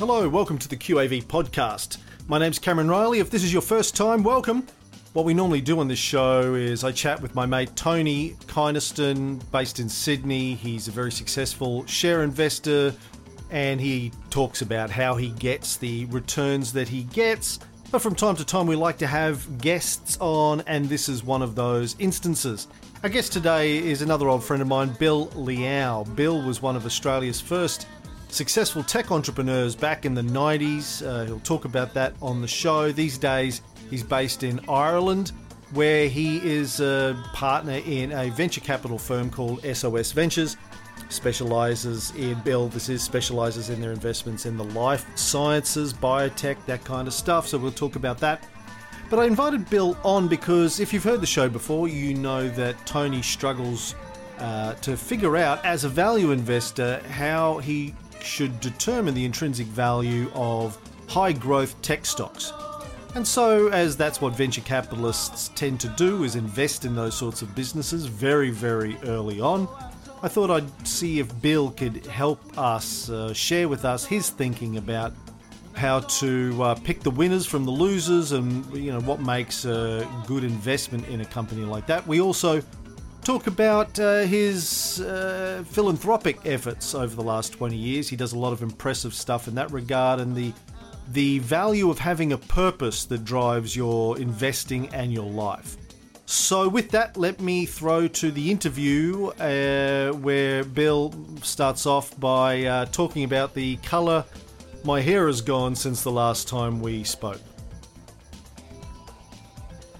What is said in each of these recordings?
Hello, welcome to the QAV podcast. My name's Cameron Reilly. If this is your first time, welcome. What we normally do on this show is I chat with my mate Tony Kynaston, based in Sydney. He's a very successful share investor and he talks about how he gets the returns that he gets. But from time to time, we like to have guests on, and this is one of those instances. Our guest today is another old friend of mine, Bill Liao. Bill was one of Australia's first successful tech entrepreneurs back in the 90s. Uh, he'll talk about that on the show. These days, he's based in Ireland, where he is a partner in a venture capital firm called SOS Ventures specializes in Bill. This is specializes in their investments in the life sciences, biotech, that kind of stuff. So we'll talk about that. But I invited Bill on because if you've heard the show before, you know that Tony struggles uh, to figure out, as a value investor, how he should determine the intrinsic value of high growth tech stocks. And so, as that's what venture capitalists tend to do, is invest in those sorts of businesses very, very early on. I thought I'd see if Bill could help us uh, share with us his thinking about how to uh, pick the winners from the losers and you know what makes a good investment in a company like that. We also talk about uh, his uh, philanthropic efforts over the last 20 years. He does a lot of impressive stuff in that regard and the the value of having a purpose that drives your investing and your life. So, with that, let me throw to the interview uh, where Bill starts off by uh, talking about the colour my hair has gone since the last time we spoke.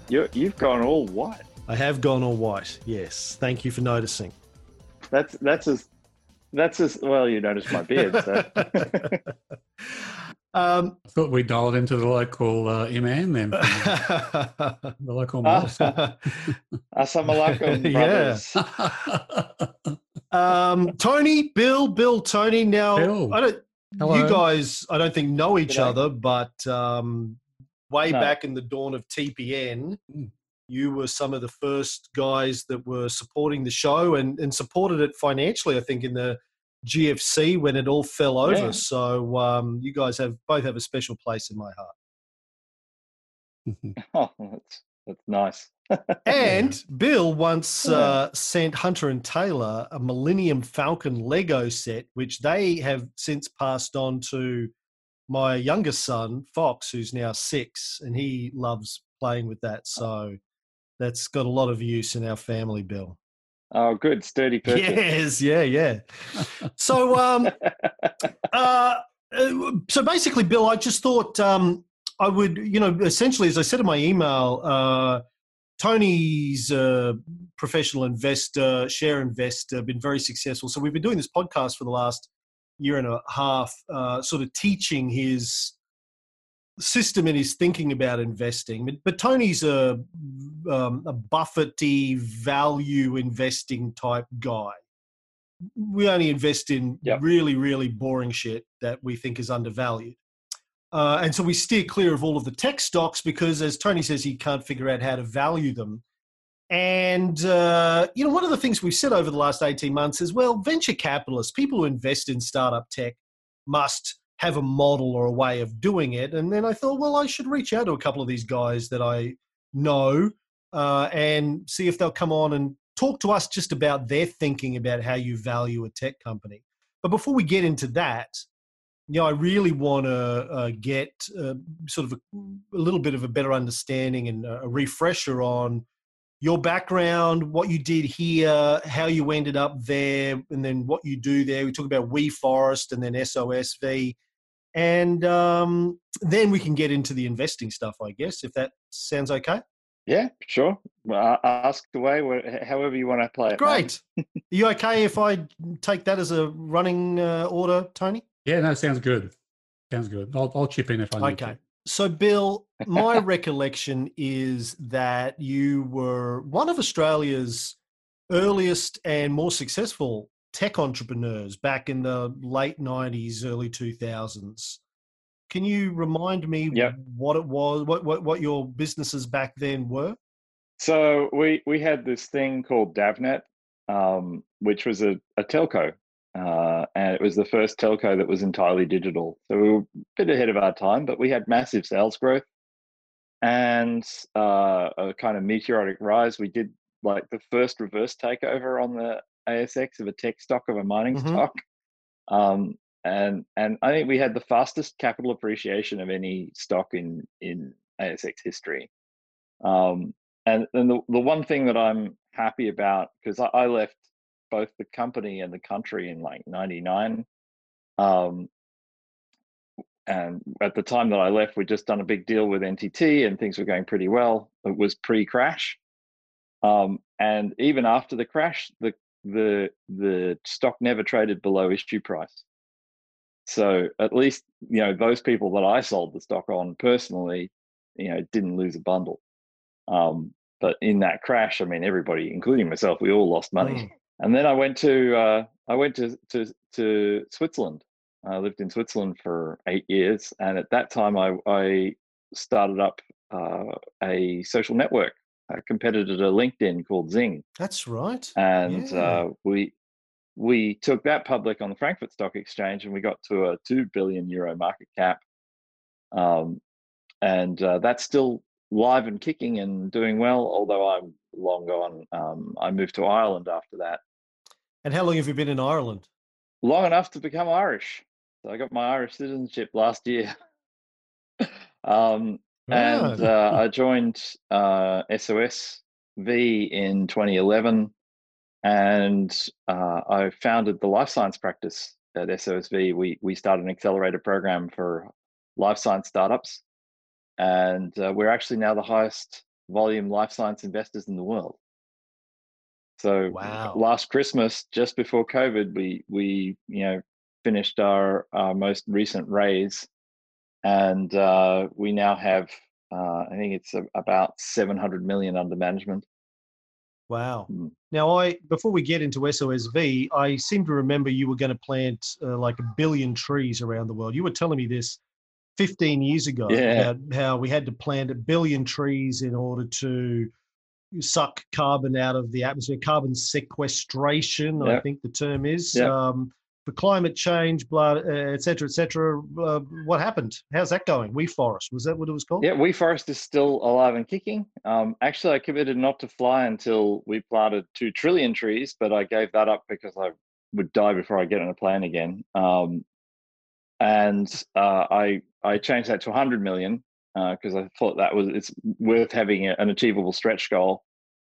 you you've gone all white. I have gone all white, yes. Thank you for noticing. That's that's as that's as well. You noticed my beard. So. Um, I thought we dialed into the local uh, imam then, the local Ah, mosque. Assalamualaikum, Yeah. um, Tony, Bill, Bill, Tony. Now, Bill. I don't. Hello. You guys, I don't think know each G'day. other, but um, way No. back in the dawn of TPN, Mm. You were some of the first guys that were supporting the show and, and supported it financially. I think in the GFC when it all fell over. Yeah. So um, you guys have both have a special place in my heart. Oh, that's that's nice. And Bill once uh, sent Hunter and Taylor a Millennium Falcon Lego set, which they have since passed on to my youngest son, Fox, who's now six, and he loves playing with that. So that's got a lot of use in our family, Bill. Oh, good, sturdy purchase. Yes, yeah, yeah. So, um, uh, uh, so basically, Bill, I just thought um, I would, you know, essentially, as I said in my email, uh, Tony's a professional investor, share investor, been very successful. So we've been doing this podcast for the last year and a half, uh, sort of teaching his system and his thinking about investing. But, but Tony's a, um, a Buffetty value investing type guy. We only invest in Yep. really, really boring shit that we think is undervalued. Uh, and so we steer clear of all of the tech stocks because, as Tony says, he can't figure out how to value them. And, uh, you know, one of the things we've said over the last 18 months is well, venture capitalists, people who invest in startup tech, must have a model or a way of doing it. And then I thought, well, I should reach out to a couple of these guys that I know uh, and see if they'll come on and talk to us just about their thinking about how you value a tech company. But before we get into that, you know, I really want to uh, get uh, sort of a, a little bit of a better understanding and a refresher on your background, what you did here, how you ended up there, and then what you do there. We talk about WeForest and then SOSV. And um, then we can get into the investing stuff, I guess, if that sounds okay. Yeah, sure. Well, ask away, wha- however you want to play it. Great. Are you okay if I take that as a running uh, order, Tony? yeah, no, sounds good. Sounds good. I'll, I'll chip in if I need Okay. to. So, Bill, my recollection is that you were one of Australia's earliest and more successful tech entrepreneurs back in the late 90s, early 2000s. Can you remind me Yep. what it was, what, what, what your businesses back then were? So we we had this thing called DavNet, um, which was a, a telco, uh, and it was the first telco that was entirely digital. So we were a bit ahead of our time, but we had massive sales growth and uh, a kind of meteoric rise. We did like the first reverse takeover on the ASX of a tech stock of a mining Mhm. stock. Um, and and I think we had the fastest capital appreciation of any stock in in ASX history. Um, and and the, the one thing that I'm happy about because I, I left both the company and the country in like '99. Um, and at the time that I left, we'd just done a big deal with NTT and things were going pretty well. It was pre-crash. Um, and even after the crash, the the the stock never traded below issue price. So at least you know those people that I sold the stock on personally, you know, didn't lose a bundle. Um, but in that crash, I mean, everybody, including myself, we all lost money. Mm. And then I went to uh, I went to to to Switzerland. I lived in Switzerland for eight years, and at that time, I I started up uh, a social network, a competitor to LinkedIn called XING, That's right. and Yeah. uh, we we took that public on the Frankfurt Stock Exchange, and we got to a two billion euro market cap. Um, and uh, that's still live and kicking and doing well. Although I'm long gone, um, I moved to Ireland after that, And how long have you been in Ireland? long enough to become Irish. So I got my Irish citizenship last year. um, and uh, I joined uh, SOSV in 2011, and uh, I founded the life science practice at SOSV. We we started an accelerator program for life science startups, and uh, we're actually now the highest volume life science investors in the world. So Wow. last Christmas, just before COVID, we we you know finished our, our most recent raise, and uh, we now have uh, I think it's a, about seven hundred million under management. Wow. Mm. Now, I before we get into SOSV, I seem to remember you were going to plant uh, like a billion trees around the world. You were telling me this 15 years ago Yeah. about how we had to plant a billion trees in order to suck carbon out of the atmosphere, carbon sequestration, I think the term is. Yep. Um, for climate change, blah, uh, et cetera, et cetera. Uh, what happened? How's that going? WeForest, was that what it was called? Yeah, WeForest is still alive and kicking. Um, actually, I committed not to fly until we planted two trillion trees, but I gave that up because I would die before I get on a plane again. Um, and uh, I I changed that to 100 million because I thought that was it's worth having an achievable stretch goal.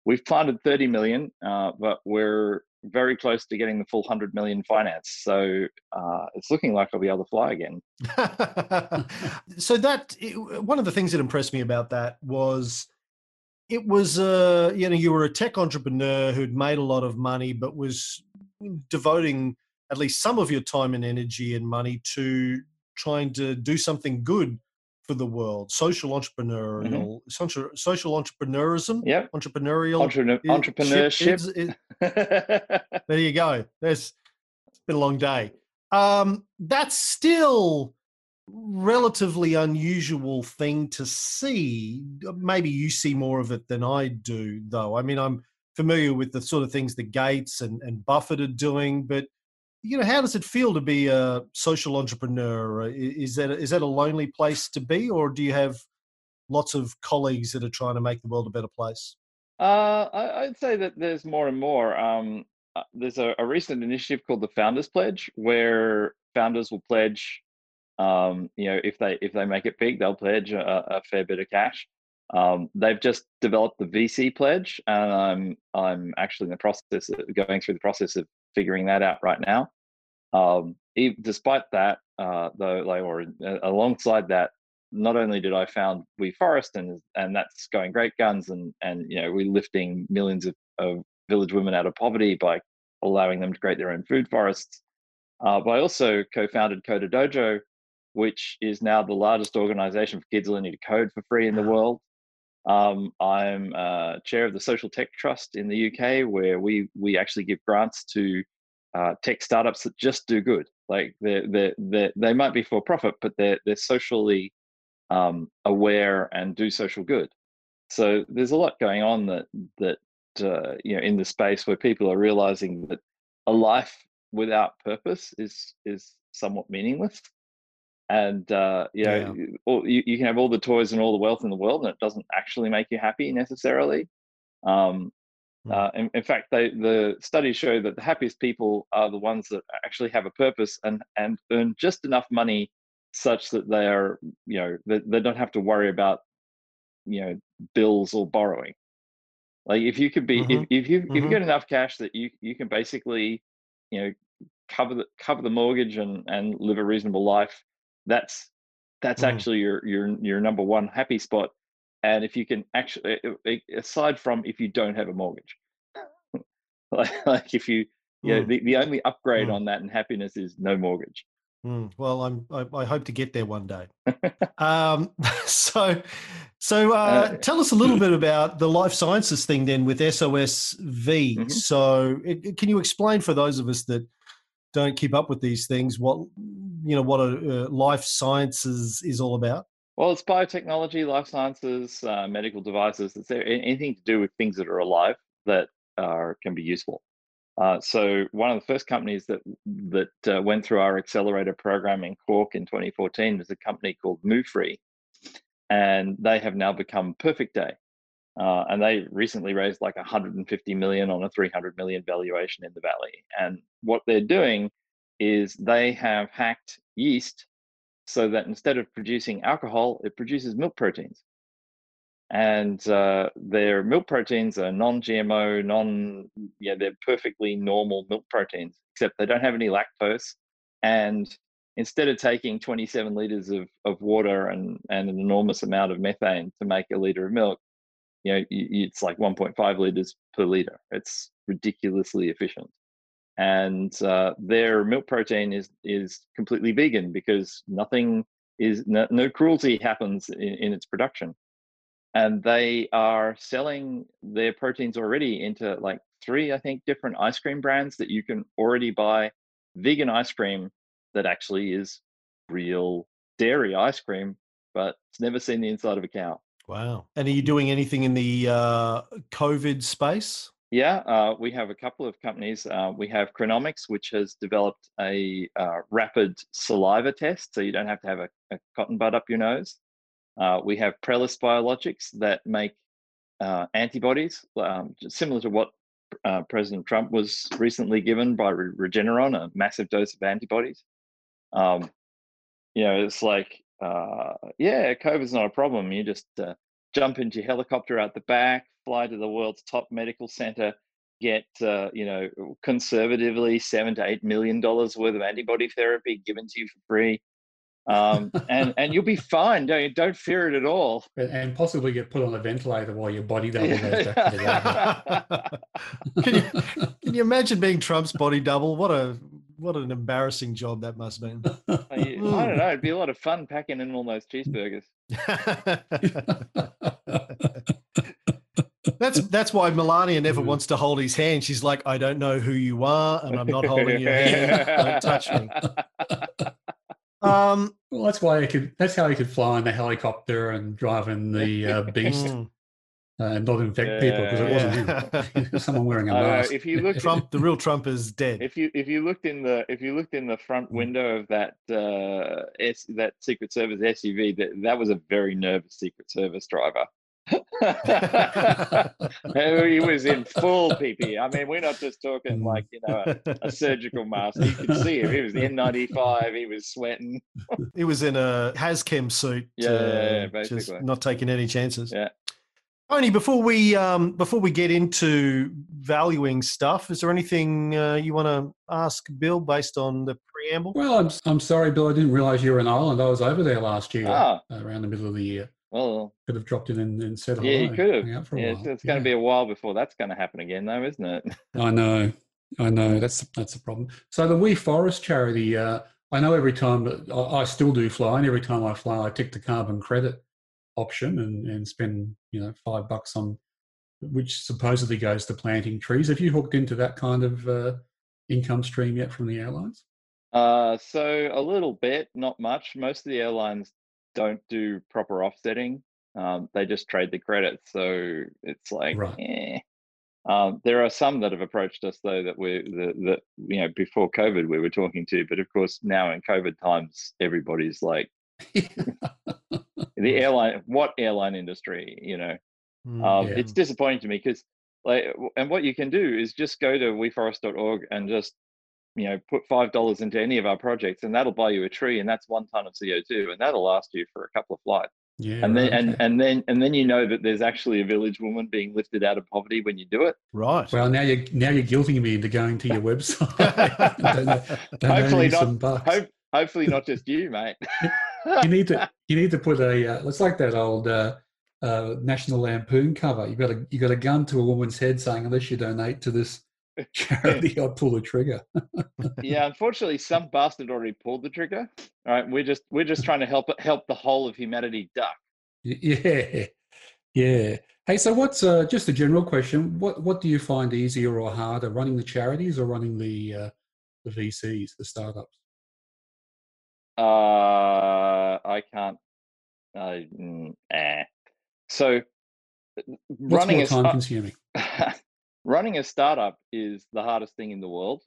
We've planted 30 million, uh, but we're very close to getting the full 100 million finance. So uh, it's looking like I'll be able to fly again. so that one of the things that impressed me about that was it was uh you know you were a tech entrepreneur who'd made a lot of money but was devoting at least some of your time and energy and money to trying to do something good for the world social entrepreneurial social, social entrepreneurism Yep. entrepreneurial Entrepreneur- entrepreneurship. there you go. There's it's been a long day. Um, that's still relatively unusual thing to see. Maybe you see more of it than I do, though. I mean, I'm familiar with the sort of things that Gates and, and Buffett are doing, but you know, how does it feel to be a social entrepreneur? Is that is that a lonely place to be, or do you have lots of colleagues that are trying to make the world a better place? Uh, I, I'd say that there's more and more. Um, uh, there's a, a recent initiative called the Founders Pledge, where founders will pledge, um, you know, if they if they make it big, they'll pledge a, a fair bit of cash. Um, they've just developed the VC pledge, and I'm I'm actually in the process of going through the process of figuring that out right now. Um, e- despite that, uh, though, like or uh, alongside that, not only did I found WeForest and and that's going great guns and and you know we're lifting millions of, of village women out of poverty by allowing them to create their own food forests. Uh, but I also co-founded CoderDojo, which is now the largest organization for kids learning to code for free in the world. Um, I'm uh, chair of the Social Tech Trust in the UK, where we we actually give grants to uh, tech startups that just do good. Like they they they they might be for profit, but they're they're socially um, aware and do social good. So there's a lot going on that that uh, you know in the space where people are realizing that a life without purpose is is somewhat meaningless. And uh, you know, Yeah. all, you, you can have all the toys and all the wealth in the world, and it doesn't actually make you happy necessarily. Um, Hmm. uh, in, in fact, they, the studies show that the happiest people are the ones that actually have a purpose and and earn just enough money such that they are, you know, they, they don't have to worry about, you know, bills or borrowing. Like if you could be, Mhm. if, if you if you get enough cash that you you can basically, you know, cover the cover the mortgage and and live a reasonable life, that's that's Mm. actually your your your number one happy spot. And if you can actually, aside from if you don't have a mortgage, like, like if you, you know, Mm. the, the only upgrade Mm. on that and happiness is no mortgage. Mm, well, I'm. I, I hope to get there one day. um, so, so uh, Uh, tell us a little bit about the life sciences thing then with SOSV. Mhm. So, it- can you explain for those of us that don't keep up with these things what you know what a uh, life sciences is all about? Well, it's biotechnology, life sciences, uh, medical devices. It's a- anything to do with things that are alive that are can be useful. Uh, so one of the first companies that that uh, went through our accelerator program in Cork in 2014 was a company called Muufri, and they have now become Perfect Day. Uh, and they recently raised like 150 million on a 300 million valuation in the valley. And what they're doing is they have hacked yeast so that instead of producing alcohol, it produces milk proteins. And uh, their milk proteins are non-GMO, non yeah, they're perfectly normal milk proteins, except they don't have any lactose. And instead of taking 27 liters of, of water and, and an enormous amount of methane to make a liter of milk, you know, it's like 1.5 liters per liter. It's ridiculously efficient. And uh, their milk protein is is completely vegan because nothing is no, no cruelty happens in, in its production. And they are selling their proteins already into like three, I think, different ice cream brands that you can already buy vegan ice cream that actually is real dairy ice cream, but it's never seen the inside of a cow. Wow! And are you doing anything in the uh, COVID space? Yeah, uh, we have a couple of companies. Uh, we have Chronomics, which has developed a uh, rapid saliva test, so you don't have to have a, a cotton bud up your nose. Uh, we have Prellis Biologics that make uh, antibodies, um, similar to what uh, President Trump was recently given by Regeneron, a massive dose of antibodies. Um, you know, it's like, uh, yeah, COVID's not a problem. You just uh, jump into your helicopter out the back, fly to the world's top medical center, get, uh, you know, conservatively seven to eight million dollars worth of antibody therapy given to you for free. Um, and and you'll be fine. Don't don't fear it at all. And- And possibly get put on a ventilator while your body double goes back to the lab. can you can you imagine being Trump's body double? What a what an embarrassing job that must have been. I I don't know. It'd be a lot of fun packing in all those cheeseburgers. that's that's why Melania never wants to hold his hand. She's like, I don't know who you are, and I'm not holding your hand. Don't touch me. Um, Well, that's why he could. That's how he could fly in the helicopter and drive in the uh, beast mm, and not infect people because it Yeah. wasn't him. Someone wearing a know, mask. if you look Trump, the real Trump is dead. if you if you looked in the if you looked in the front Mm. window of that uh S, that Secret Service SUV, that that was a very nervous Secret Service driver. he was in full PP. I mean, we're not just talking Mm. like you know a, a surgical mask. You could see him. He was N95. He was sweating. he was in a Haschem suit, Yeah, yeah, yeah, uh, just basically. not taking any chances. Yeah. Tony, before we um, before we get into valuing stuff, is there anything uh, you want to ask Bill based on the preamble? Well, I'm, I'm sorry, Bill. I didn't realize you were in Ireland. I was over there last year, Ah. uh, around the middle of the year. Well, Could have dropped in and, and said hello. yeah, you could have. hung out for a Yeah, it's, while. it's going to Yeah. be a while before that's going to happen again, though, isn't it? I know, I know. That's that's the problem. So the WeForest charity, uh, I know every time that I, I still do fly, and every time I fly, I tick the carbon credit option and, and spend you know five bucks on, which supposedly goes to planting trees. Have you hooked into that kind of uh, income stream yet from the airlines? Uh, so a little bit, not much. Most of the airlines don't do proper offsetting. Um, they just trade the credits, so it's like, Right. eh. Um, there are some that have approached us though that we that, that you know before COVID we were talking to, but of course now in COVID times everybody's like the airline. What airline industry? You know, Mm, um, yeah. it's disappointing to me because like, and what you can do is just go to weforest.org and just you know put five dollars into any of our projects, and that'll buy you a tree, and that's one ton of CO two, and that'll last you for a couple of flights. Yeah. and then right, and, okay. and then and then you know that there's actually a village woman being lifted out of poverty when you do it. right. well, now you're now you're guilting me into going to your website. Donate- donating Hopefully not- some bucks. Hope, hopefully not just you, mate. you need to you need to put a uh, it's like that old uh, uh, National Lampoon cover. You got a you got a gun to a woman's head saying, "Unless you donate to this charity, I'll pull the trigger." yeah, unfortunately, some bastard already pulled the trigger. All right, we're just we're just trying to help help the whole of humanity duck. Yeah, yeah. Hey, so what's uh, just a general question? What what do you find easier or harder, running the charities or running the uh, the VCs, the startups? Uh, I can't. Mm, eh. So What's running more a time consuming? running a startup is the hardest thing in the world.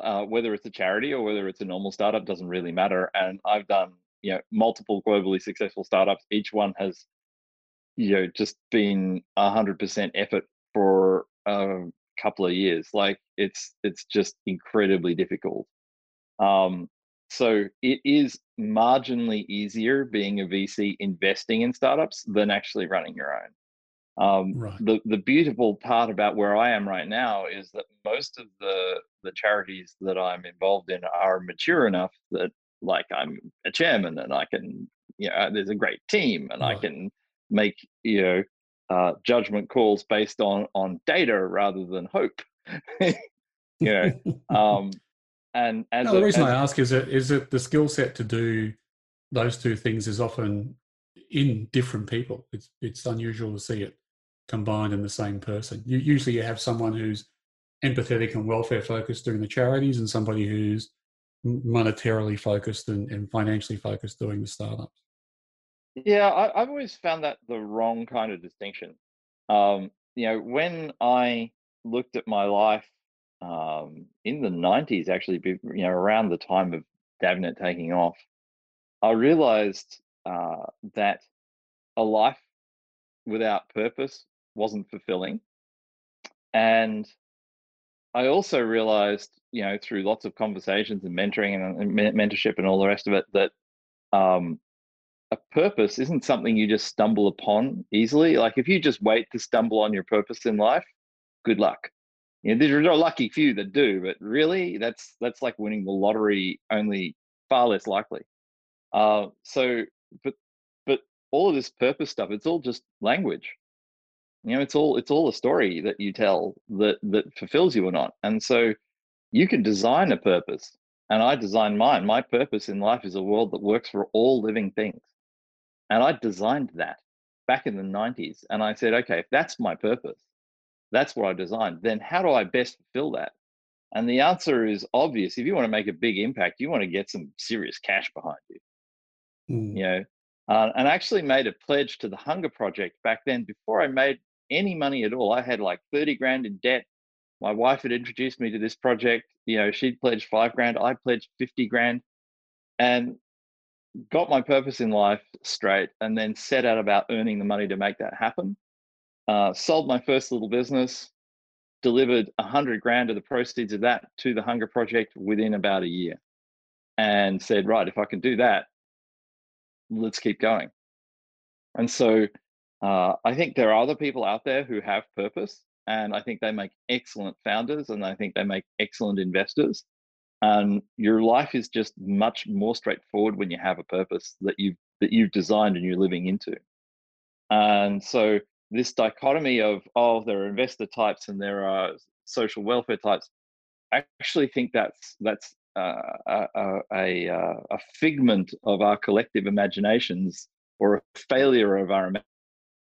Uh, whether it's a charity or whether it's a normal startup doesn't really matter. And I've done you know multiple globally successful startups. Each one has you know just been a hundred percent effort for a couple of years. Like it's it's just incredibly difficult. Um, so it is marginally easier being a VC investing in startups than actually running your own. Um, Right. the the beautiful part about where I am right now is that most of the the charities that I'm involved in are mature enough that like I'm a chairman and I can you know there's a great team and I can make you know uh, judgment calls based on on data rather than hope. you know, um, and as no, the a- reason as- I ask is that is that the skill set to do those two things is often in different people. It's it's unusual to see it combined in the same person. You, usually, you have someone who's empathetic and welfare focused doing the charities, and somebody who's monetarily focused and, and financially focused doing the startups. Yeah, I, I've always found that the wrong kind of distinction. Um, you know, when I looked at my life um, in the '90s, actually, you know, around the time of Davnet taking off, I realized uh, that a life without purpose wasn't fulfilling, and I also realized, you know, through lots of conversations and mentoring and, and mentorship and all the rest of it, that um, a purpose isn't something you just stumble upon easily. Like if you just wait to stumble on your purpose in life, good luck. You know, there are a lucky few that do, but really, that's that's like winning the lottery. Only far less likely. Uh, so, but but all of this purpose stuff, it's all just language. You know, it's all it's all a story that you tell that that fulfills you or not. And so, you can design a purpose, and I designed mine. My purpose in life is a world that works for all living things. And I designed that back in the 90s. And I said, okay, if that's my purpose, that's what I designed, then how do I best fulfill that? And the answer is obvious. If you want to make a big impact, you want to get some serious cash behind you. Mm. You know, uh, and I actually made a pledge to the Hunger Project back then before I made any money at all. I had like 30 grand in debt. My wife had introduced me to this project. You know, she'd pledged five grand. I pledged 50 grand. And got my purpose in life straight and then set out about earning the money to make that happen. Uh, sold my first little business, delivered a hundred grand of the proceeds of that to the Hunger Project within about a year, and said, right, if I can do that, let's keep going. And so uh, I think there are other people out there who have purpose, and I think they make excellent founders, and I think they make excellent investors and your life is just much more straightforward when you have a purpose that you've that you've designed and you're living into and so this dichotomy of oh there are investor types and there are social welfare types i actually think that's that's uh, a, a, a, uh, a figment of our collective imaginations or a failure of our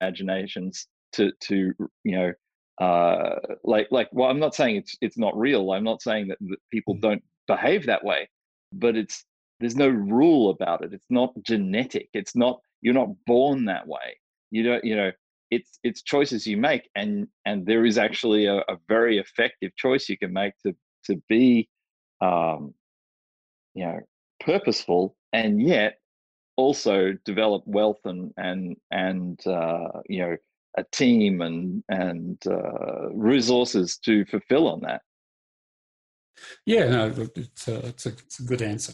imaginations to to you know uh, like like well i'm not saying it's it's not real. I'm not saying that, that people Mm. don't behave that way but it's there's no rule about it. It's not genetic. It's not you're not born that way. You don't you know it's it's choices you make, and and there is actually a, a very effective choice you can make to to be, um, you know, purposeful, and yet also develop wealth and and and uh, you know a team and and uh, resources to fulfill on that. Yeah, no, it's a, it's a, it's a good answer.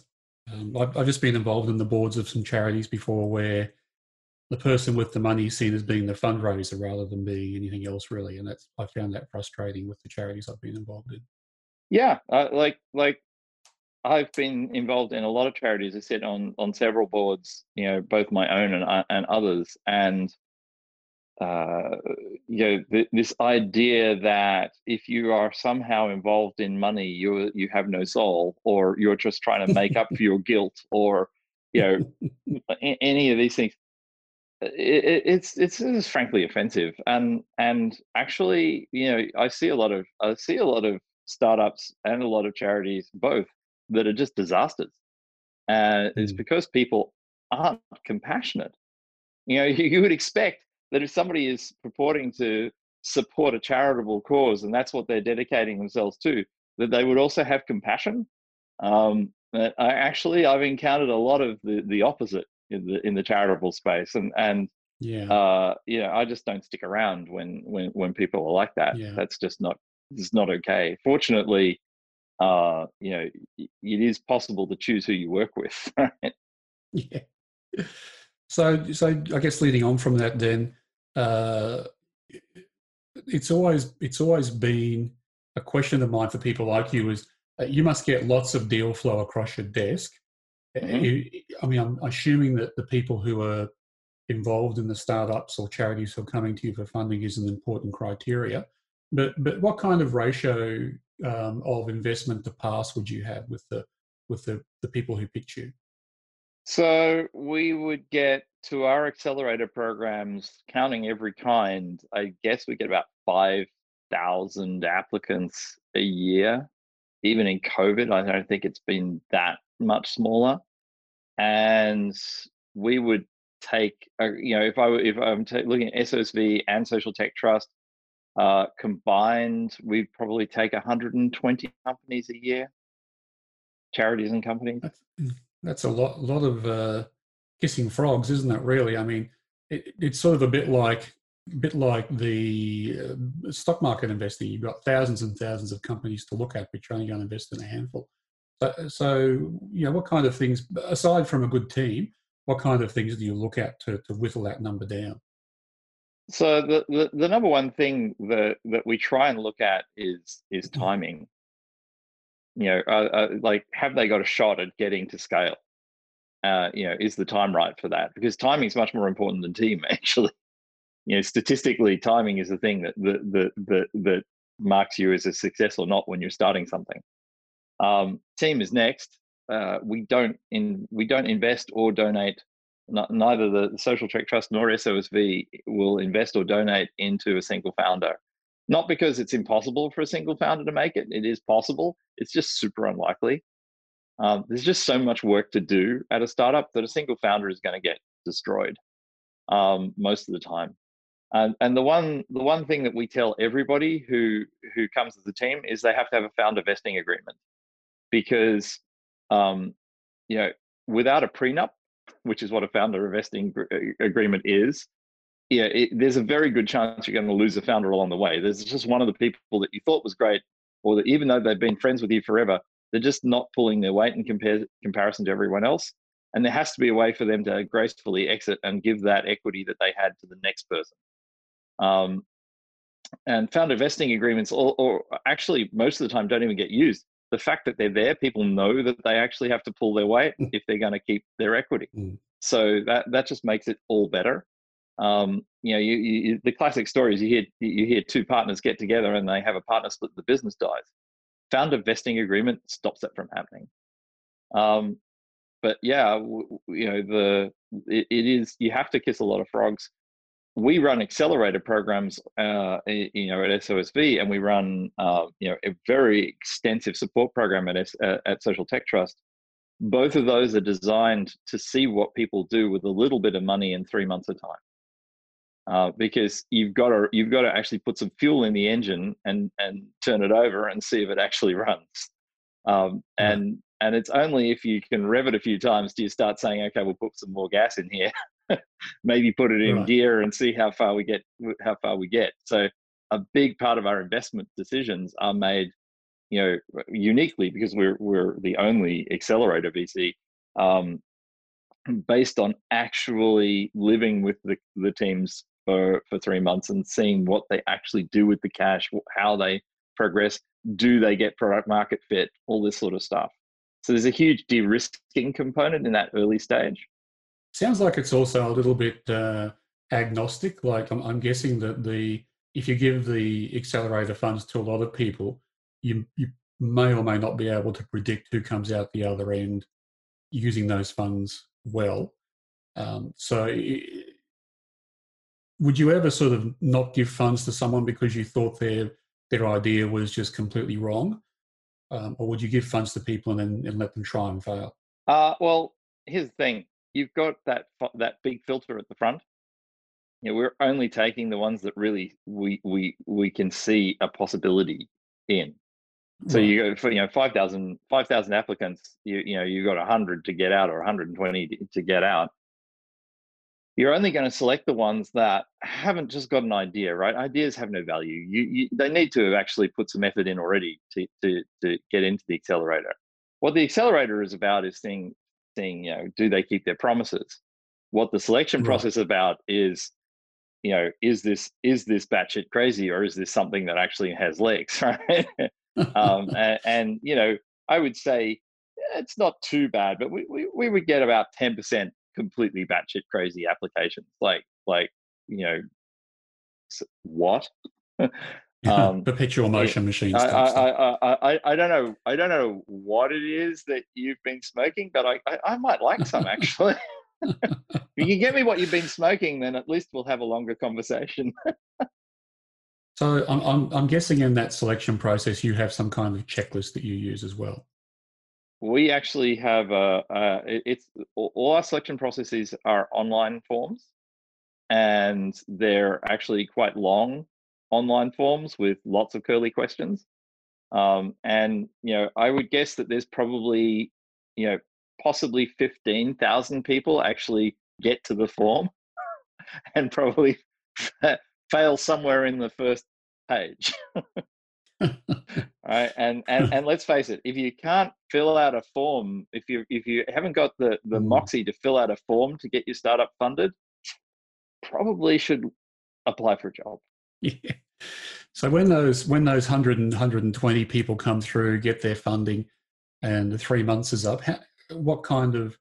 Um, I've, I've just been involved in the boards of some charities before where the person with the money is seen as being the fundraiser rather than being anything else really and that's i found that frustrating with the charities i've been involved in. Yeah uh, like like i've been involved in a lot of charities i sit on on several boards you know both my own and uh, and others and uh, you know th- this idea that if you are somehow involved in money you you have no soul or you're just trying to make up for your guilt or you know any of these things it, it's it's frankly offensive and and actually you know i see a lot of i see a lot of startups and a lot of charities both that are just disasters and mm. it's because people aren't compassionate you know you, you would expect that if somebody is purporting to support a charitable cause and that's what they're dedicating themselves to that they would also have compassion um, I actually I've encountered a lot of the the opposite in the in the charitable space and and yeah. uh you know i just don't stick around when when when people are like that. Yeah. that's just not it's not okay. Fortunately uh you know it is possible to choose who you work with right? yeah. So so i guess leading on from that then uh it's always it's always been a question of mine for people like you is uh, you must get lots of deal flow across your desk Mm-hmm. I mean, I'm assuming that the people who are involved in the startups or charities who are coming to you for funding is an important criteria. But but what kind of ratio um, of investment to pass would you have with the with the, the people who picked you? So we would get to our accelerator programs, counting every kind. I guess we get about five thousand applicants a year. Even in COVID, I don't think it's been that much smaller, and we would take uh, you know if I if I'm t- looking at SOSV and Social Tech Trust uh, combined, we'd probably take 120 companies a year, charities and companies. That's, that's a lot, lot of uh, kissing frogs, isn't it? Really, I mean, it, it's sort of a bit like, a bit like the uh, stock market investing. You've got thousands and thousands of companies to look at, but you're only going to invest in a handful. So, so, you know, what kind of things, aside from a good team, what kind of things do you look at to, to whittle that number down? So the, the, the number one thing that, that we try and look at is is mm-hmm. timing. You know, uh, uh, like have they got a shot at getting to scale? Uh, you know, is the time right for that? Because timing is much more important than team, actually. You know, statistically, timing is the thing that that that that, that marks you as a success or not when you're starting something. Um, team is next. Uh, we don't in we don't invest or donate. Not, neither the Social Tech Trust nor SOSV will invest or donate into a single founder. Not because it's impossible for a single founder to make it. It is possible. It's just super unlikely. Um, there's just so much work to do at a startup that a single founder is going to get destroyed um, most of the time. And, and the one the one thing that we tell everybody who who comes to the team is they have to have a founder vesting agreement because um, you know without a prenup, which is what a founder investing uh, agreement is, yeah, it, there's a very good chance you're going to lose a founder along the way. There's just one of the people that you thought was great, or that even though they've been friends with you forever, they're just not pulling their weight in compare, comparison to everyone else. And there has to be a way for them to gracefully exit and give that equity that they had to the next person. Um, and founder vesting agreements, or actually most of the time, don't even get used the fact that they're there, people know that they actually have to pull their weight mm. if they're going to keep their equity. Mm. So that that just makes it all better. Um, you know, you, you, the classic stories you hear you hear two partners get together and they have a partner split, the business dies. Founder vesting agreement stops that from happening. Um, but yeah, w- you know the it, it is you have to kiss a lot of frogs we run accelerator programs, uh, you know, at SOSV, and we run, uh, you know, a very extensive support program at S- uh, at Social Tech Trust. Both of those are designed to see what people do with a little bit of money in three months of time. uh, because you've got to you've got to actually put some fuel in the engine and and turn it over and see if it actually runs. Um, and and it's only if you can rev it a few times do you start saying, okay, we'll put some more gas in here, maybe put it in right. gear and see how far we get how far we get. So a big part of our investment decisions are made, you know, uniquely because we're we're the only accelerator VC um, based on actually living with the, the teams for, for three months and seeing what they actually do with the cash, how they progress, do they get product market fit, all this sort of stuff. So there's a huge de-risking component in that early stage. Sounds like it's also a little bit uh, agnostic. Like I'm, I'm guessing that the if you give the accelerator funds to a lot of people, you you may or may not be able to predict who comes out the other end using those funds well. Um, so would you ever sort of not give funds to someone because you thought their their idea was just completely wrong, um, or would you give funds to people and then and let them try and fail? Uh, well, here's the thing: you've got that that big filter at the front. You know, we're only taking the ones that really we we we can see a possibility in. So you go for you know 5,000 5, applicants. You you know you've got hundred to get out or 120 to get out you're only going to select the ones that haven't just got an idea, right? Ideas have no value. You, you, they need to have actually put some effort in already to, to, to get into the accelerator. What the accelerator is about is seeing, seeing, you know, do they keep their promises? What the selection right. process is about is, you know, is this is this batshit crazy or is this something that actually has legs, right? um, and, and, you know, I would say it's not too bad, but we, we, we would get about 10% completely batshit crazy applications like like you know what um, perpetual motion machines I, I, I, I, I don't know i don't know what it is that you've been smoking but i i, I might like some actually. If you can get me what you've been smoking then at least we'll have a longer conversation. So I'm, I'm i'm guessing in that selection process you have some kind of checklist that you use as well. We actually have a, a it's all our selection processes are online forms and they're actually quite long online forms with lots of curly questions. Um, and you know i would guess that there's probably you know possibly 15,000 people actually get to the form and probably fail somewhere in the first page. Right? And, and and let's face it if you can't fill out a form if you if you haven't got the the mm. moxie to fill out a form to get your startup funded probably should apply for a job yeah so when those when those 100 and 120 people come through get their funding and the three months is up how, what kind of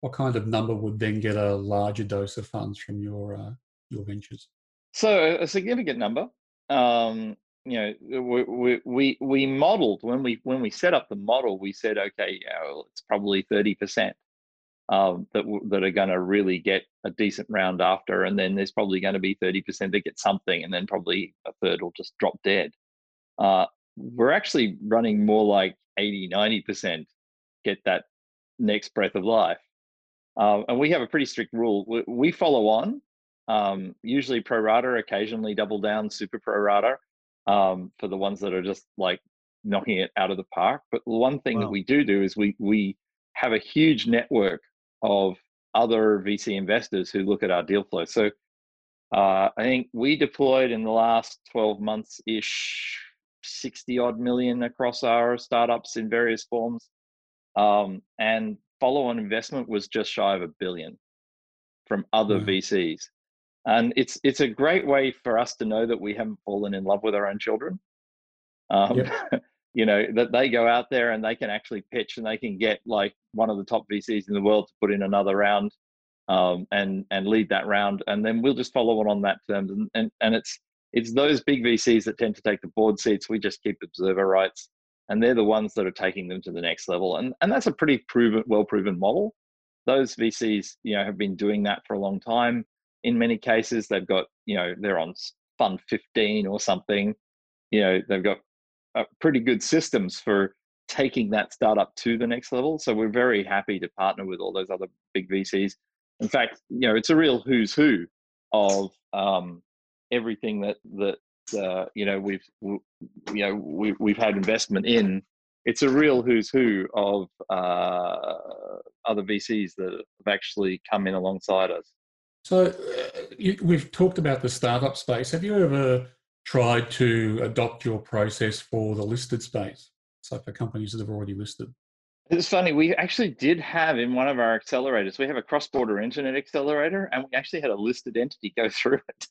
what kind of number would then get a larger dose of funds from your uh, your ventures? So a significant number. Um, you know we, we we modeled when we when we set up the model we said okay yeah, well, it's probably 30% um, that that are going to really get a decent round after and then there's probably going to be 30% that get something and then probably a third will just drop dead uh, we're actually running more like 80 90% get that next breath of life uh, and we have a pretty strict rule we, we follow on um, usually pro rata occasionally double down super pro rata um, for the ones that are just like knocking it out of the park. But the one thing wow. that we do do is we we have a huge network of other VC investors who look at our deal flow. So uh, I think we deployed in the last 12 months ish 60 odd million across our startups in various forms. Um, and follow on investment was just shy of a billion from other mm. VCs and it's it's a great way for us to know that we haven't fallen in love with our own children um, yep. you know that they go out there and they can actually pitch and they can get like one of the top vcs in the world to put in another round um, and and lead that round and then we'll just follow on on that terms and, and and it's it's those big vcs that tend to take the board seats. We just keep observer rights and they're the ones that are taking them to the next level and and that's a pretty proven well proven model. Those vcs you know have been doing that for a long time. In many cases they've got you know they're on fund 15 or something. You know they've got uh, pretty good systems for taking that startup to the next level so we're very happy to partner with all those other big vcs in fact you know it's a real who's who of um, everything that that uh, you know we've you know we, we've had investment in. It's a real who's who of uh, other VCs that have actually come in alongside us. So uh, you, we've talked about the startup space. Have you ever tried to adopt your process for the listed space? So for companies that have already listed. It's funny. We actually did have in one of our accelerators. We have a cross-border internet accelerator, and we actually had a listed entity go through it.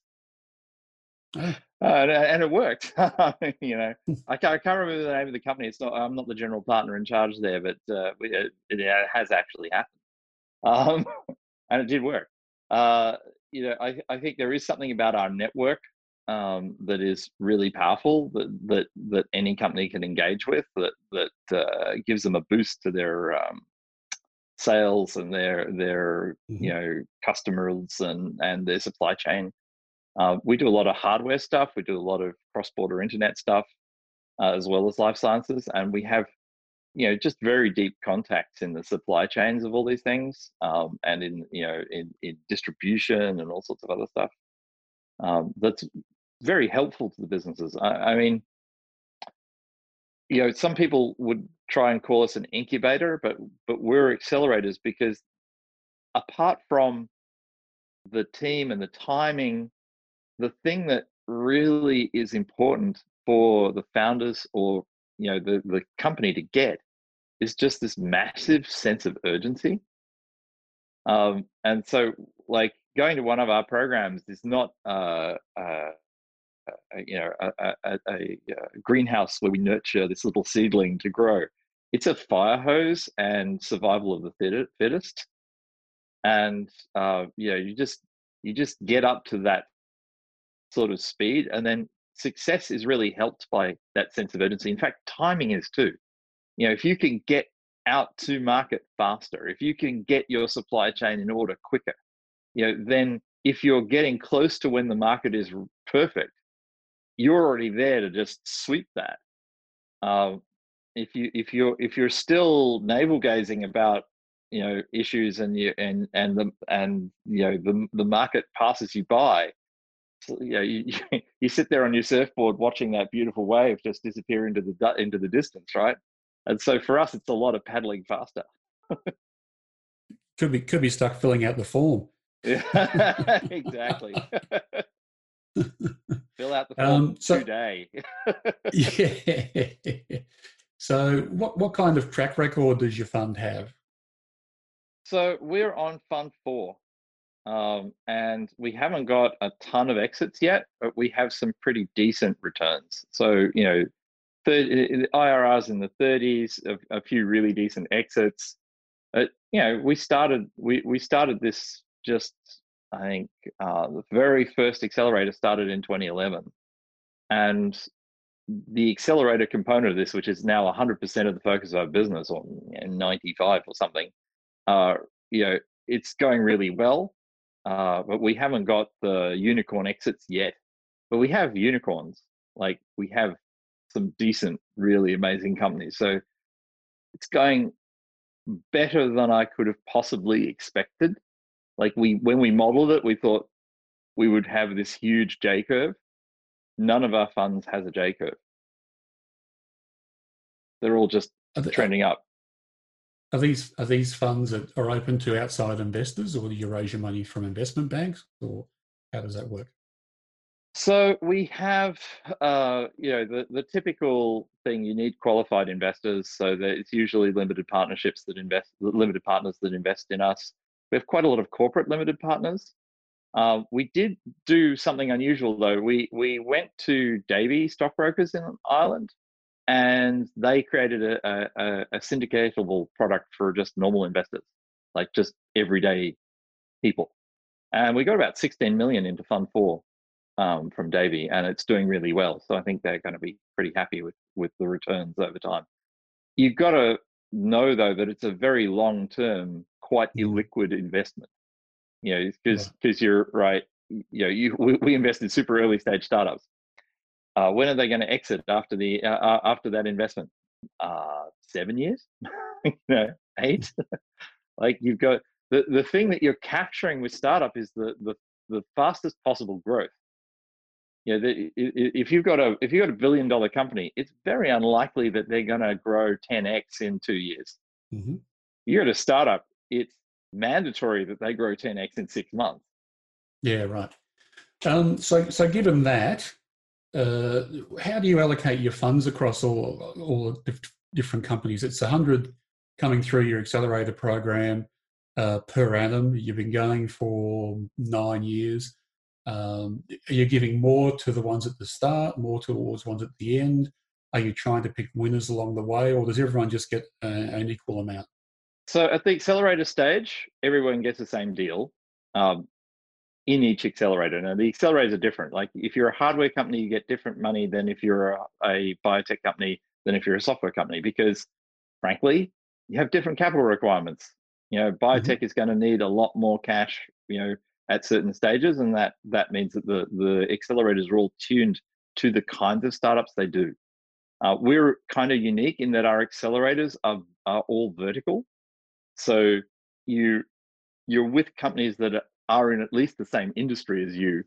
Oh. Uh, and it worked. you know, hmm. I can't, I can't, remember the name of the company. It's not. I'm not the general partner in charge there, but uh, it, it, has actually happened, um, and it did work. Uh, you know, I, I think there is something about our network um, that is really powerful that that that any company can engage with that that uh, gives them a boost to their um, sales and their their mm-hmm. you know customers and and their supply chain. Uh, we do a lot of hardware stuff. We do a lot of cross border internet stuff, uh, as well as life sciences, and we have you know just very deep contacts in the supply chains of all these things um, and in you know in, in distribution and all sorts of other stuff um, that's very helpful to the businesses. I, I mean, you know, some people would try and call us an incubator, but but we're accelerators because apart from the team and the timing, the thing that really is important for the founders or you know the the company to get is just this massive sense of urgency. Um, and so, like going to one of our programs is not uh, uh, you know a, a, a, greenhouse where we nurture this little seedling to grow. It's a fire hose and survival of the fittest. And uh, you know, you just you just get up to that sort of speed, and then success is really helped by that sense of urgency. In fact, timing is too. You know, if you can get out to market faster, if you can get your supply chain in order quicker, you know, then if you're getting close to when the market is perfect, you're already there to just sweep that. Um, if you if you're if you're still navel gazing about you know issues and you and and the and you know the the market passes you by, you know you, you sit there on your surfboard watching that beautiful wave just disappear into the into the distance, right? And so for us, it's a lot of paddling faster. could be could be stuck filling out the form. Yeah, exactly. Fill out the form um, so, today. yeah. So, what what kind of track record does your fund have? So we're on Fund Four, um, and we haven't got a ton of exits yet, but we have some pretty decent returns. So you know, 30, IRRs in the 30s, a, a few really decent exits. Uh, you know, we started we we started this just I think uh, the very first accelerator started in 2011. And the accelerator component of this, which is now 100% of the focus of our business, or 95 or something, uh, you know, it's going really well. Uh, but we haven't got the unicorn exits yet. But we have unicorns. Like we have some decent, really amazing companies. So it's going better than I could have possibly expected. Like we when we modeled it, we thought we would have this huge J curve. None of our funds has a J curve. They're all just they, trending up. Are these are these funds that are open to outside investors, or do you raise your money from investment banks, or how does that work? So we have, uh, you know, the, the typical thing. You need qualified investors, so that it's usually limited partnerships that invest, limited partners that invest in us. We have quite a lot of corporate limited partners. Uh, we did do something unusual though. We we went to Davy stockbrokers in Ireland, and they created a, a, a syndicatable product for just normal investors, like just everyday people. And we got about 16 million into Fund Four um, from Davy, and it's doing really well. So I think they're going to be pretty happy with with the returns over time. You've got to know though that it's a very long term quite mm. illiquid investment. You know, because because yeah. you're right. You know, you we, we invest in super early stage startups. Uh, when are they going to exit after the uh, uh, after that investment? Uh, seven years, you know, eight. like you've got the the thing that you're capturing with startup is the the the fastest possible growth. You know, the, if you've got a if you've got a billion dollar company, it's very unlikely that they're going to grow 10x in two years. Mm-hmm. You're at a startup; it's mandatory that they grow 10x in six months. Yeah, right. Um, so, so given that, uh, how do you allocate your funds across all all different companies? It's a hundred coming through your accelerator program uh, per annum. You've been going for nine years. Um, are you giving more to the ones at the start, more towards ones at the end? Are you trying to pick winners along the way, or does everyone just get a, an equal amount? So at the accelerator stage, everyone gets the same deal um, in each accelerator. Now the accelerators are different. Like if you're a hardware company, you get different money than if you're a, a biotech company than if you're a software company because, frankly, you have different capital requirements. You know, mm-hmm. biotech mm-hmm. is going to need a lot more cash. You know, at certain stages, and that that means that the the accelerators are all tuned to the kinds of startups they do. Uh, we're kind of unique in that our accelerators are are all vertical. So you you're with companies that are in at least the same industry as you,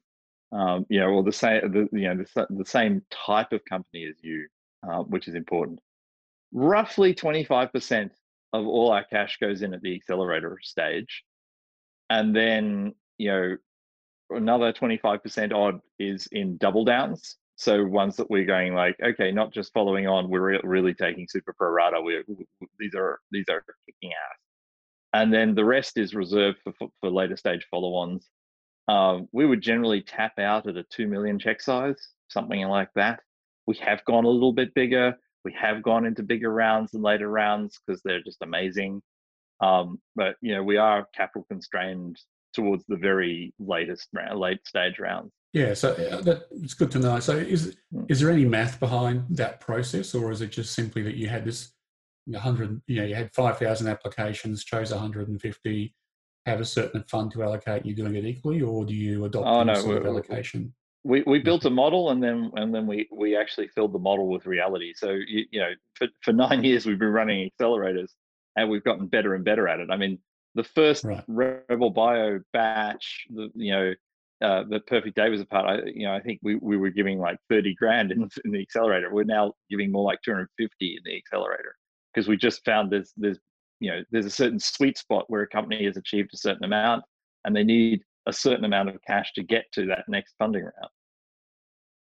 um, you know, or the same the you know the, the same type of company as you, uh, which is important. Roughly 25% of all our cash goes in at the accelerator stage, and then you know another 25% odd is in double downs. So ones that we're going like, okay, not just following on, we're re- really taking super pro rata. We're, these are these are kicking ass and then the rest is reserved for, for, for later stage follow-ons. Um, we would generally tap out at a two million check size, something like that. We have gone a little bit bigger. We have gone into bigger rounds and later rounds because they're just amazing. Um, but you know, we are capital constrained towards the very latest late stage rounds. Yeah, so uh, that it's good to know. So, is hmm. is there any math behind that process, or is it just simply that you had this 100, you know, you had 5,000 applications, chose 150, have a certain fund to allocate, you're doing it equally, or do you adopt oh, no, sort of allocation? We, we built a model and then and then we, we actually filled the model with reality. So you, you know, for, for nine years we've been running accelerators and we've gotten better and better at it. I mean, the first right. Rebel Bio batch, the you know, uh, the Perfect Day was a part. I you know I think we, we were giving like thirty grand in, in the accelerator. We're now giving more like two hundred fifty in the accelerator because we just found there's there's you know there's a certain sweet spot where a company has achieved a certain amount and they need a certain amount of cash to get to that next funding round.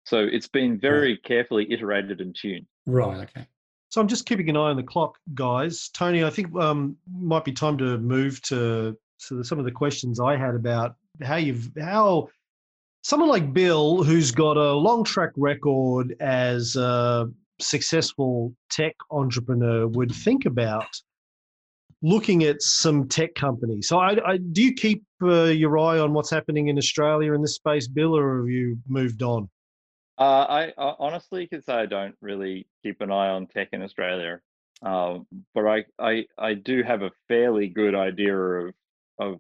So it's been very carefully iterated and tuned. Right. Okay. So I'm just keeping an eye on the clock, guys. Tony, I think um, might be time to move to, to some of the questions I had about how you've how someone like Bill, who's got a long track record as uh, successful tech entrepreneur would think about looking at some tech companies. So, I, I, do you keep uh, your eye on what's happening in Australia in this space, Bill, or have you moved on? Uh, I, I, honestly can say I don't really keep an eye on tech in Australia, um, but I, I I do have a fairly good idea of of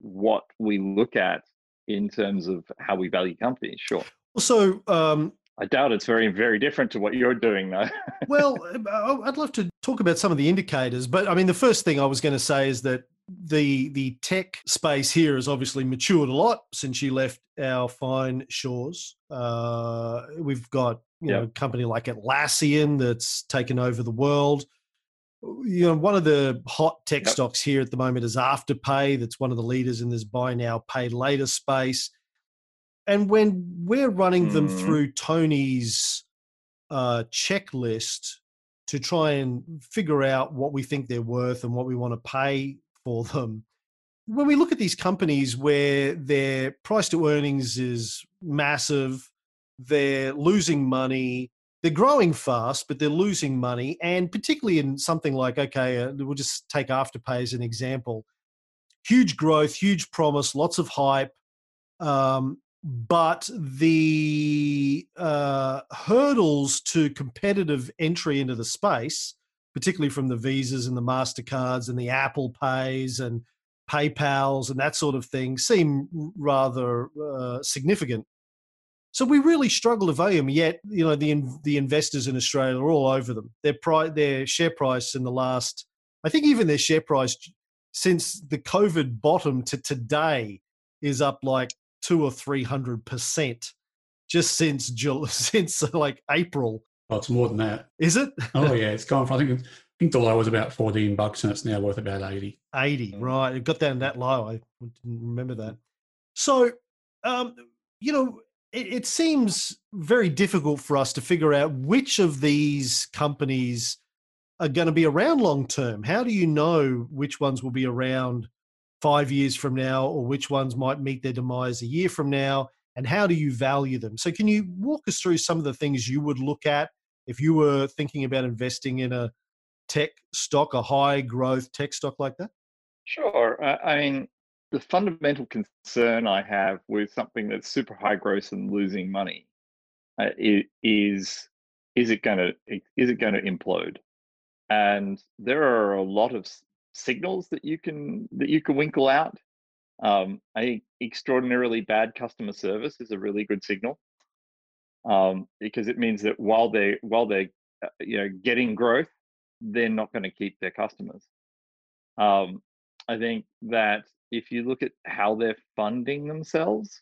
what we look at in terms of how we value companies. Sure. So, um, I doubt it's very, very different to what you're doing, though. well, uh, I'd love to talk about some of the indicators, but I mean, the first thing I was going to say is that the the tech space here has obviously matured a lot since you left our fine shores. Uh, we've got you yep. know a company like Atlassian that's taken over the world. You know, one of the hot tech yep. stocks here at the moment is Afterpay. That's one of the leaders in this buy now, pay later space and when we're running them mm. through Tony's uh, checklist to try and figure out what we think they're worth and what we want to pay for them, when we look at these companies where their price to earnings is massive, they're losing money, they're growing fast, but they're losing money, and particularly in something like okay, uh, we'll just take Afterpay as an example. Huge growth, huge promise, lots of hype. Um, but the uh, hurdles to competitive entry into the space, particularly from the Visas and the Mastercards and the Apple Pays and PayPal's and that sort of thing, seem rather uh, significant. So we really struggle to value them. Yet, you know, the the investors in Australia are all over them. Their pri- their share price in the last, I think, even their share price since the COVID bottom to today is up like two or three hundred percent just since July, since like April. Oh, it's more than that. Is it? oh yeah, it's gone from I think I think the low was about fourteen bucks and it's now worth about eighty. Eighty, right? It got down that low. I didn't remember that. So, um, you know, it, it seems very difficult for us to figure out which of these companies are going to be around long term. How do you know which ones will be around five years from now or which ones might meet their demise a year from now? And how do you value them? So, can you walk us through some of the things you would look at if you were thinking about investing in a tech stock, a high growth tech stock like that? Sure. I mean, the fundamental concern I have with something that's super high growth and losing money uh, is is it going to is it going to implode? And there are a lot of signals that you can that you can winkle out. Um, I think extraordinarily bad customer service is a really good signal um, because it means that while they while they uh, you know getting growth, they're not going to keep their customers. Um, I think that if you look at how they're funding themselves,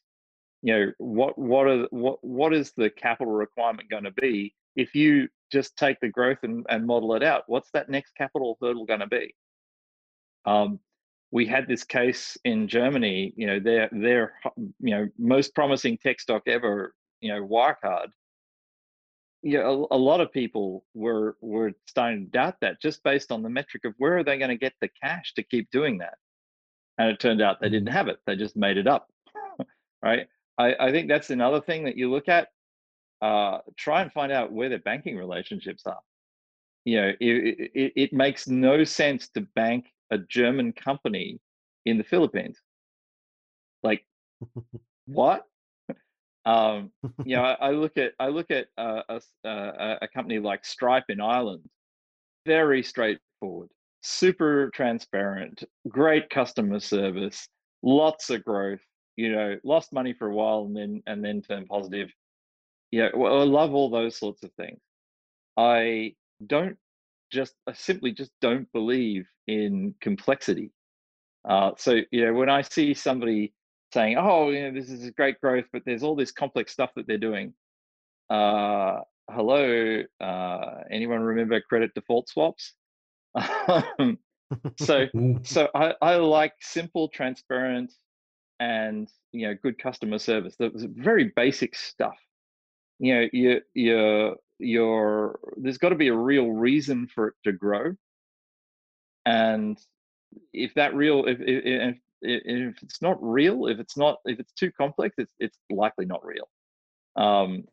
you know what what are what what is the capital requirement going to be if you just take the growth and, and model it out? What's that next capital hurdle going to be? Um, we had this case in Germany. You know, their their you know most promising tech stock ever. You know, Wirecard. You know, a, a lot of people were were starting to doubt that just based on the metric of where are they going to get the cash to keep doing that and it turned out they didn't mm-hmm. have it they just made it up right I, I think that's another thing that you look at uh, try and find out where their banking relationships are you know it, it, it makes no sense to bank a german company in the philippines like what um, you know, I, I, look at I look at uh, a, uh, a company like Stripe in Ireland, very straightforward super transparent, great customer service, lots of growth. You know, lost money for a while and then and then turned positive. Yeah, well, I love all those sorts of things. I don't just I simply just don't believe in complexity. Uh, so you know, when I see somebody saying, "Oh, you know, this is great growth," but there's all this complex stuff that they're doing. Uh, hello, uh, anyone remember credit default swaps? Um, so so I, I like simple, transparent, and you know good customer service. That was very basic stuff. You know, you you you're there's got to be a real reason for it to grow, and if that real if if, if it's not real, if it's not if it's too complex, it's it's likely not real. Um,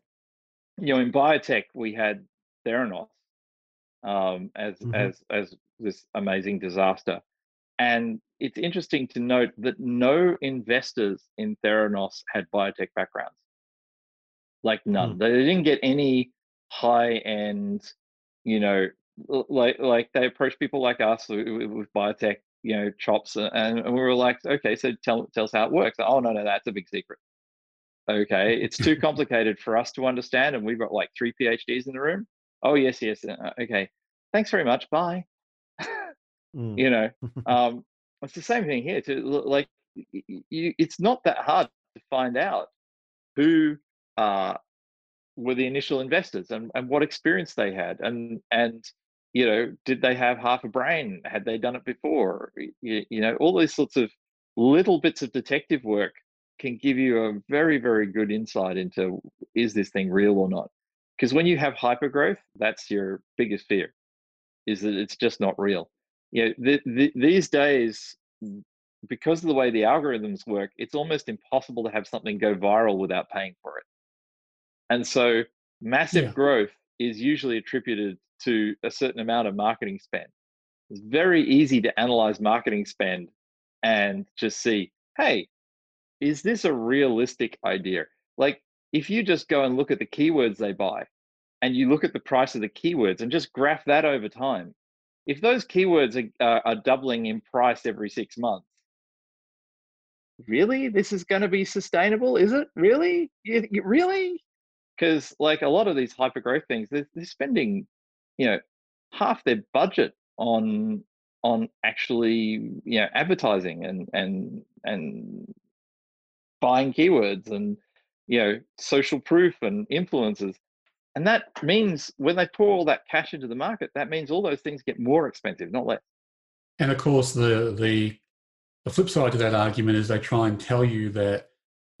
you know, in biotech we had Theranos, um, as mm-hmm. as as this amazing disaster. And it's interesting to note that no investors in Theranos had biotech backgrounds, like none. Mm. They didn't get any high end, you know, like like they approached people like us with, with biotech, you know, chops, and, and we were like, okay, so tell tell us how it works. Oh no, no, that's a big secret. Okay, it's too complicated for us to understand, and we've got like three PhDs in the room. Oh yes, yes. Uh, okay. Thanks very much. Bye. mm. You know, um, it's the same thing here. To like, you, it's not that hard to find out who uh, were the initial investors and, and what experience they had, and and you know, did they have half a brain? Had they done it before? You, you know, all these sorts of little bits of detective work can give you a very very good insight into is this thing real or not because when you have hypergrowth, that's your biggest fear, is that it's just not real. You know, the, the, these days, because of the way the algorithms work, it's almost impossible to have something go viral without paying for it. And so, massive yeah. growth is usually attributed to a certain amount of marketing spend. It's very easy to analyze marketing spend and just see, hey, is this a realistic idea? Like if you just go and look at the keywords they buy and you look at the price of the keywords and just graph that over time, if those keywords are, uh, are doubling in price every six months, really, this is going to be sustainable? Is it really? You, you, really? Because like a lot of these hyper growth things, they're, they're spending, you know, half their budget on on actually you know advertising and and and buying keywords and you know social proof and influencers. And that means when they pour all that cash into the market that means all those things get more expensive not less. And of course the the the flip side to that argument is they try and tell you that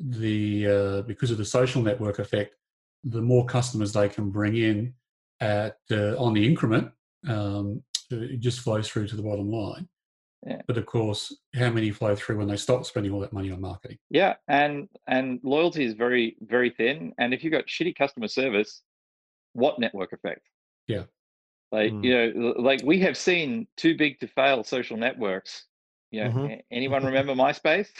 the uh, because of the social network effect the more customers they can bring in at uh, on the increment um, it just flows through to the bottom line Yeah. but of course how many flow through when they stop spending all that money on marketing Yeah, and and loyalty is very very thin. And if you've got shitty customer service, what network effect? Yeah. Like Mm. you know, like we have seen too big to fail social networks. You know, Mhm. anyone remember MySpace?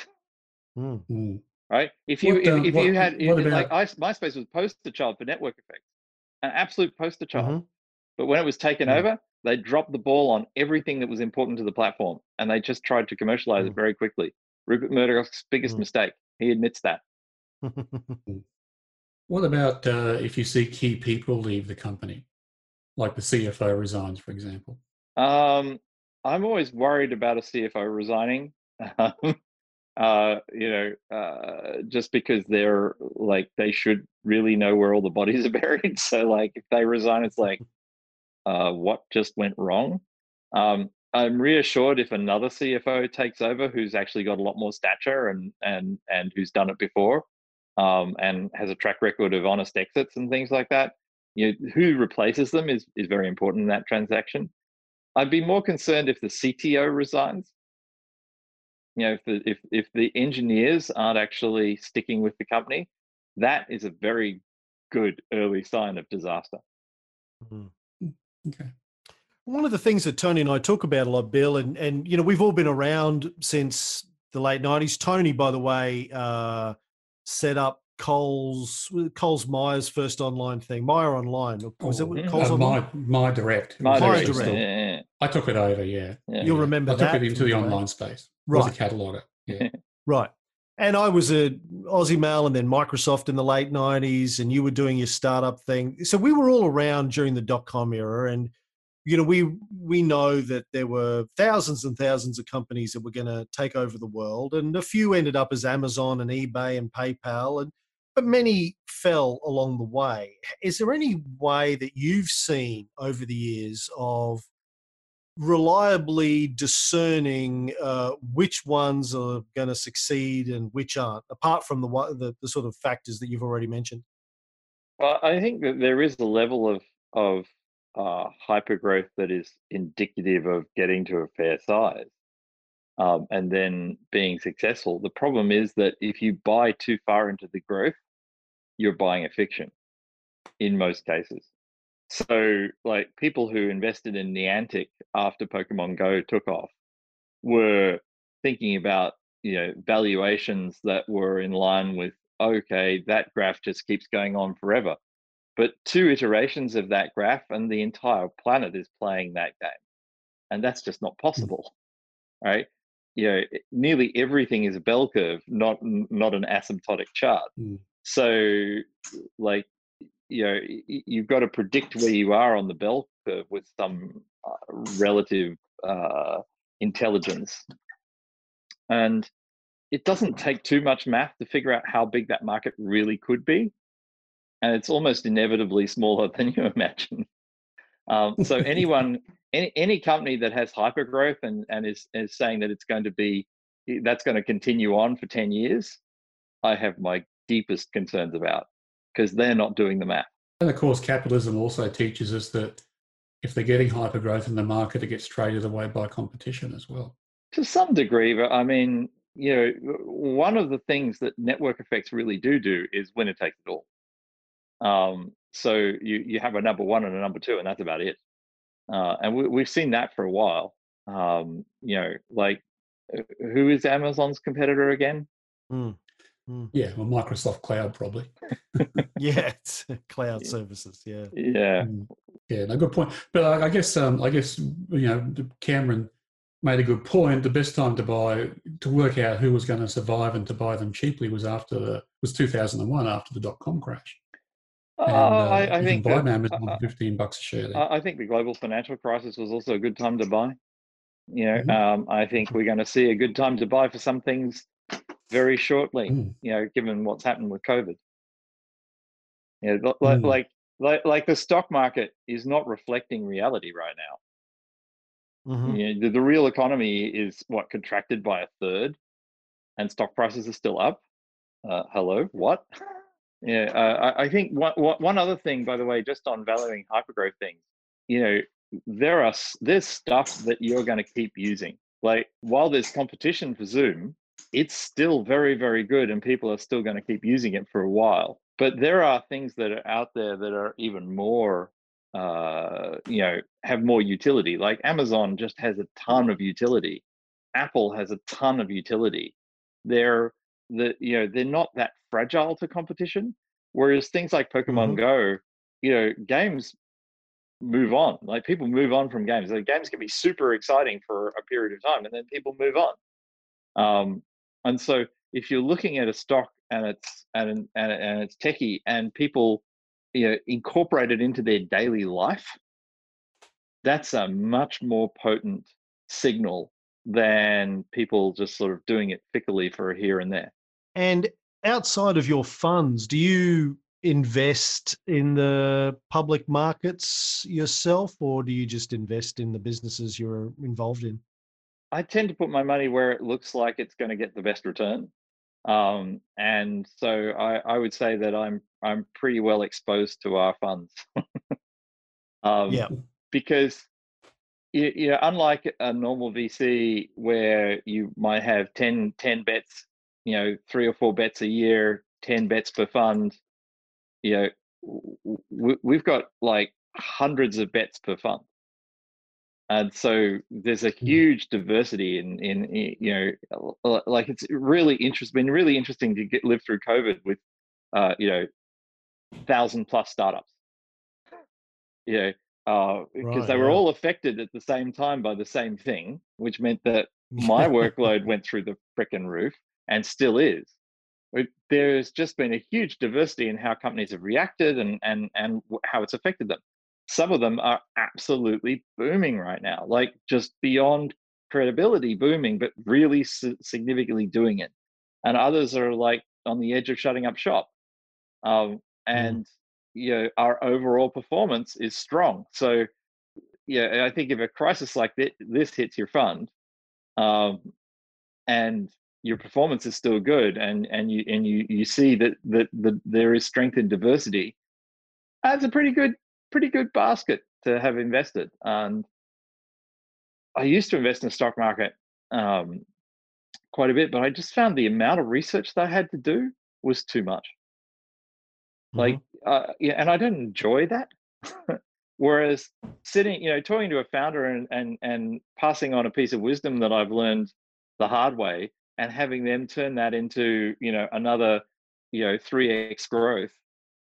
Mm. Mm. Right? If you What, if, um, if what- you had if- like about- I, MySpace was poster child for network effects, an absolute poster child. Mhm. But when it was taken Mm. over, they dropped the ball on everything that was important to the platform, and they just tried to commercialize Mm. it very quickly. Rupert Murdoch's biggest Mm. mistake. He admits that. What about uh, if you see key people leave the company, like the CFO resigns, for example? Um, I'm always worried about a CFO resigning. Um, uh, you know, uh, just because they're like they should really know where all the bodies are buried. So like if they resign, it's like, uh, what just went wrong? Um, I'm reassured if another CFO takes over who's actually got a lot more stature and and and who's done it before, um, and has a track record of honest exits and things like that. You know, who replaces them is is very important in that transaction. I'd be more concerned if the CTO resigns. You know, if the if if the engineers aren't actually sticking with the company, that is a very good early sign of disaster. Mm. Okay. One of the things that Tony and I talk about a lot, Bill, and and you know we've all been around since the late nineties. Tony, by the way, uh, set up Coles Coles Myers first online thing, Myer Online. Was it Oh, what- Coles uh, Online? my, my direct. It My Direct, Direct. Yeah, yeah, I took it over, yeah. yeah. You'll remember I took that it into the online space. Right. Was a cataloger. Yeah. Right. And I was a OzEmail and then Microsoft in the late nineties, and you were doing your startup thing. So we were all around during the dot com era, and you know we we know that there were thousands and thousands of companies that were going to take over the world, and a few ended up as Amazon and eBay and PayPal, and but many fell along the way. Is there any way that you've seen over the years of reliably discerning uh, which ones are going to succeed and which aren't, apart from the, the the sort of factors that you've already mentioned. Well, I think that there is a level of of uh, hypergrowth that is indicative of getting to a fair size, um, and then being successful. The problem is that if you buy too far into the growth, you're buying a fiction. In most cases, so like people who invested in Niantic after Pokemon Go took off were thinking about you know valuations that were in line with okay that graph just keeps going on forever. But two iterations of that graph and the entire planet is playing that game. And that's just not possible right? You know nearly everything is a bell curve not not an asymptotic chart. Mm. so like you know you've got to predict where you are on the bell curve with some uh, relative uh, intelligence. And it doesn't take too much math to figure out how big that market really could be and it's almost inevitably smaller than you imagine. Um, so anyone any, any company that has hypergrowth and, and is, is saying that it's going to be that's going to continue on for 10 years i have my deepest concerns about because they're not doing the math. And of course, capitalism also teaches us that if they're getting hypergrowth in the market, it gets traded away by competition as well. to some degree but i mean you know one of the things that network effects really do do is winner takes it all. Um, so you you have a number one and a number two and that's about it. Uh, and we, we've seen that for a while. Um, you know like who is amazon's competitor again? Mm. Yeah, well, Microsoft Cloud probably. Yeah, it's cloud Yeah. services. Yeah. yeah Mm. Yeah, no, good point. But I, I guess, um, I guess you know, Cameron made a good point. The best time to buy to work out who was going to survive and to buy them cheaply was after the was 2001 after the dot com crash. Uh, And, uh, I, I think can buy that- uh, 15 bucks a share. There. I I think the global financial crisis was also a good time to buy. You know, Mhm. um, I think we're going to see a good time to buy for some things very shortly. Mm. You know, given what's happened with COVID. Yeah, you know, like, Mm. like like like the stock market is not reflecting reality right now. Mhm. You know, the, the real economy is what contracted by a third, and stock prices are still up. Uh, hello, what? Yeah, uh, I, I think one, one one other thing, by the way, just on valuing hypergrowth things, you know, there are there's stuff that you're going to keep using. Like while there's competition for Zoom, it's still very very good, and people are still going to keep using it for a while. But there are things that are out there that are even more, uh, you know, have more utility. Like Amazon just has a ton of utility. Apple has a ton of utility. They're the you know they're not that fragile to competition. Whereas things like Pokemon Mhm. Go, you know, games move on. Like people move on from games. Like games can be super exciting for a period of time, and then people move on. Um, and so if you're looking at a stock and it's and and, and it's techie, and people you know incorporate it into their daily life, that's a much more potent signal than people just sort of doing it fickly for here and there. And outside of your funds, do you invest in the public markets yourself, or do you just invest in the businesses you're involved in? I tend to put my money where it looks like it's going to get the best return. Um, and so I, I would say that I'm I'm pretty well exposed to our funds. um, Yeah. Because you, you know, unlike a normal VC where you might have 10, 10 bets, you know, three or four bets a year, 10 bets per fund, you know, w- w- we've got like hundreds of bets per fund and so there's a huge diversity in in, in you know like it's really interest been really interesting to get live through covid with uh you know thousand plus startups. You know uh because Right, they were yeah. all affected at the same time by the same thing which meant that my workload went through the frickin' roof and still is. It- there's just been a huge diversity in how companies have reacted and and and how it's affected them some of them are absolutely booming right now like just beyond credibility booming but really significantly doing it. And others are like on the edge of shutting up shop um, and you know our overall performance is strong. So yeah i think if a crisis like thi- this hits your fund um, and your performance is still good and and you and you you see that that, that there is strength in diversity that's a pretty good pretty good basket to have invested and i used to invest in the stock market um, quite a bit but i just found the amount of research that i had to do was too much. Like uh, yeah and i didn't enjoy that. Whereas sitting you know talking to a founder and and and passing on a piece of wisdom that i've learned the hard way and having them turn that into you know another you know 3x growth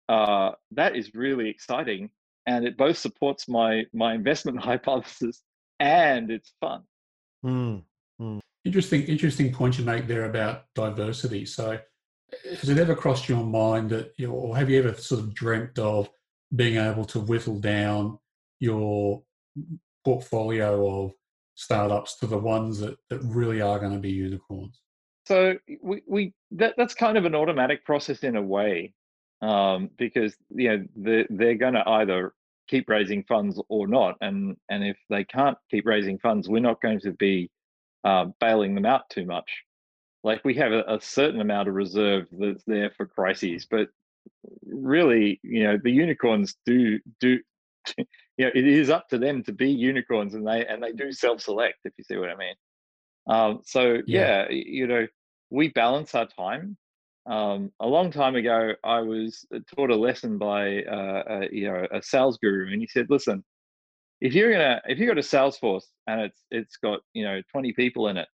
uh, that is really exciting and it both supports my my investment hypothesis and it's fun Mhm. Interesting, interesting point you make there about diversity. So, has it ever crossed your mind that, you know, or have you ever sort of dreamt of being able to whittle down your portfolio of startups to the ones that, that really are going to be unicorns? so we, we that, that's kind of an automatic process in a way um, because you know they're, they're going to either keep raising funds or not and and if they can't keep raising funds we're not going to be uh, bailing them out too much like we have a, a certain amount of reserve that's there for crises but really you know the unicorns do do you know it is up to them to be unicorns and they and they do self-select if you see what i mean um, so Yeah. yeah. you know we balance our time um, a long time ago i was taught a lesson by uh, a, you know a sales guru and he said listen if you're gonna if you've got a sales force and it's it's got you know 20 people in it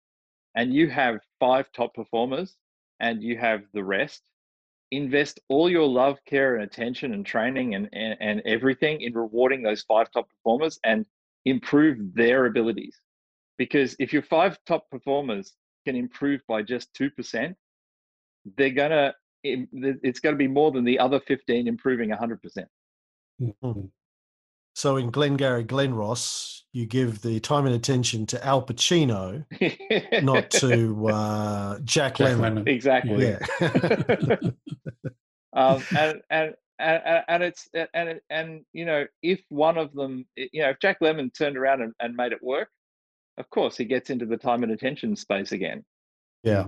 and you have five top performers and you have the rest invest all your love care and attention and training and, and, and everything in rewarding those five top performers and improve their abilities. Because if your five top performers can improve by just 2% they're gonna it's going to be more than the other 15 improving 100% Mhm. So in Glengarry Glen Ross, you give the time and attention to Al Pacino, not to uh, Jack, Jack Lemmon. Lemmon. exactly. Yeah. um, and, and and and it's and and you know if one of them you know if Jack Lemmon turned around and, and made it work, of course he gets into the time and attention space again. yeah.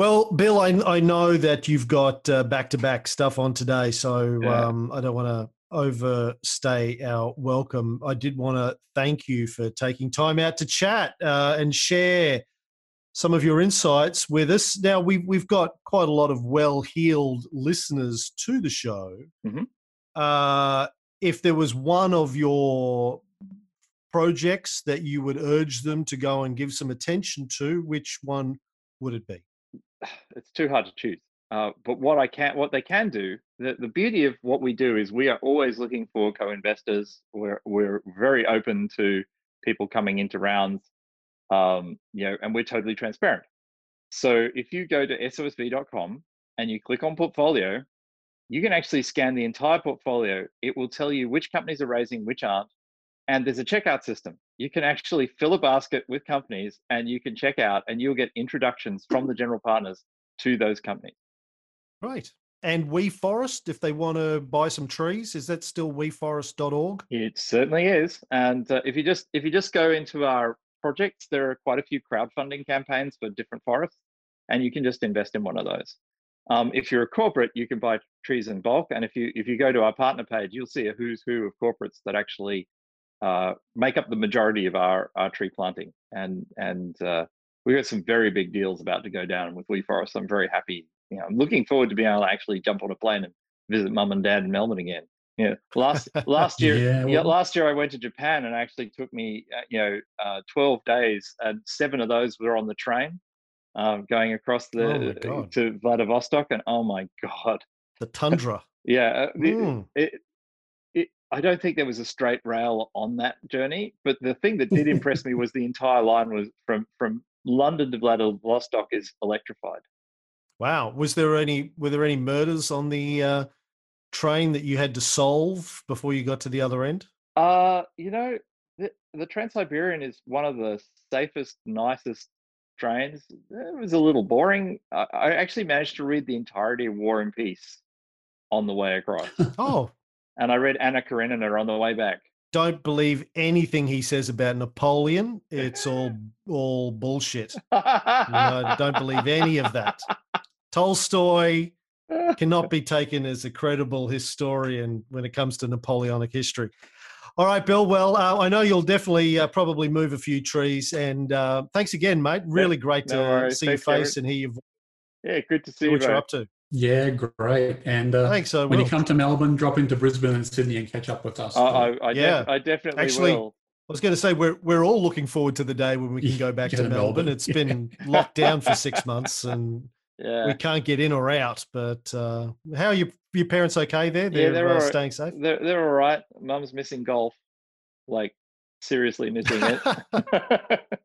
Well, Bill, I, I know that you've got back to back stuff on today, so Yeah. um, I don't want to overstay our welcome. I did want to thank you for taking time out to chat uh, and share some of your insights with us. Now we've we've got quite a lot of well-heeled listeners to the show. Mhm. Uh, if there was one of your projects that you would urge them to go and give some attention to, which one would it be? It's too hard to choose. Uh, but what I can, what they can do, the, the beauty of what we do is we are always looking for co-investors. We're we're very open to people coming into rounds, um, you know, and we're totally transparent. So if you go to sosv.com and you click on portfolio, you can actually scan the entire portfolio. It will tell you which companies are raising, which aren't, and there's a checkout system. You can actually fill a basket with companies, and you can check out, and you'll get introductions from the general partners to those companies. Right. And WeForest, if they want to buy some trees, is that still weforest.org? It certainly is. And uh, if you just if you just go into our projects, there are quite a few crowdfunding campaigns for different forests, and you can just invest in one of those. Um, if you're a corporate, you can buy trees in bulk, and if you if you go to our partner page, you'll see a who's who of corporates that actually uh, make up the majority of our our tree planting. And and uh, we got some very big deals about to go down with WeForest. I'm very happy. You know, I'm looking forward to being able to actually jump on a plane and visit mum and dad in Melbourne again. Yeah, last last year, Yeah, yeah, last year I went to Japan and actually took me, uh, you know, uh, 12 days, and seven of those were on the train, um, going across Oh the God. to Vladivostok, and oh my god, The tundra. yeah, uh, Mm. it, it, I don't think there was a straight rail on that journey, but the thing that did impress me was the entire line was from from London to Vladivostok is electrified. Wow. Was there any were there any murders on the uh, train that you had to solve before you got to the other end? Uh, you know, the, the Trans Siberian is one of the safest, nicest trains. It was a little boring. I, I actually managed to read the entirety of War and Peace on the way across, Oh, and I read Anna Karenina on the way back. don't believe anything he says about Napoleon. It's all all bullshit. No, don't believe any of that. Tolstoy cannot be taken as a credible historian when it comes to Napoleonic history. All right, Bill. Well, uh, I know you'll definitely uh, probably move a few trees, and uh, thanks again, mate. Really great no to worries. see your Thanks, Cameron. face and hear your voice, Yeah, good to see you. what you're up to. Yeah, great. And uh, Thanks. I when you come to Melbourne, drop into Brisbane and Sydney and catch up with us. I, I, I, def- Yeah. I definitely Actually, will. I was going to say we're we're all looking forward to the day when we can go back to to Melbourne. Melbourne. It's been locked down for six months, and Yeah, we can't get in or out. But uh, how are your your parents okay there? They're, they're uh, all right. staying safe. they're they're all right. Mum's missing golf, like seriously missing it.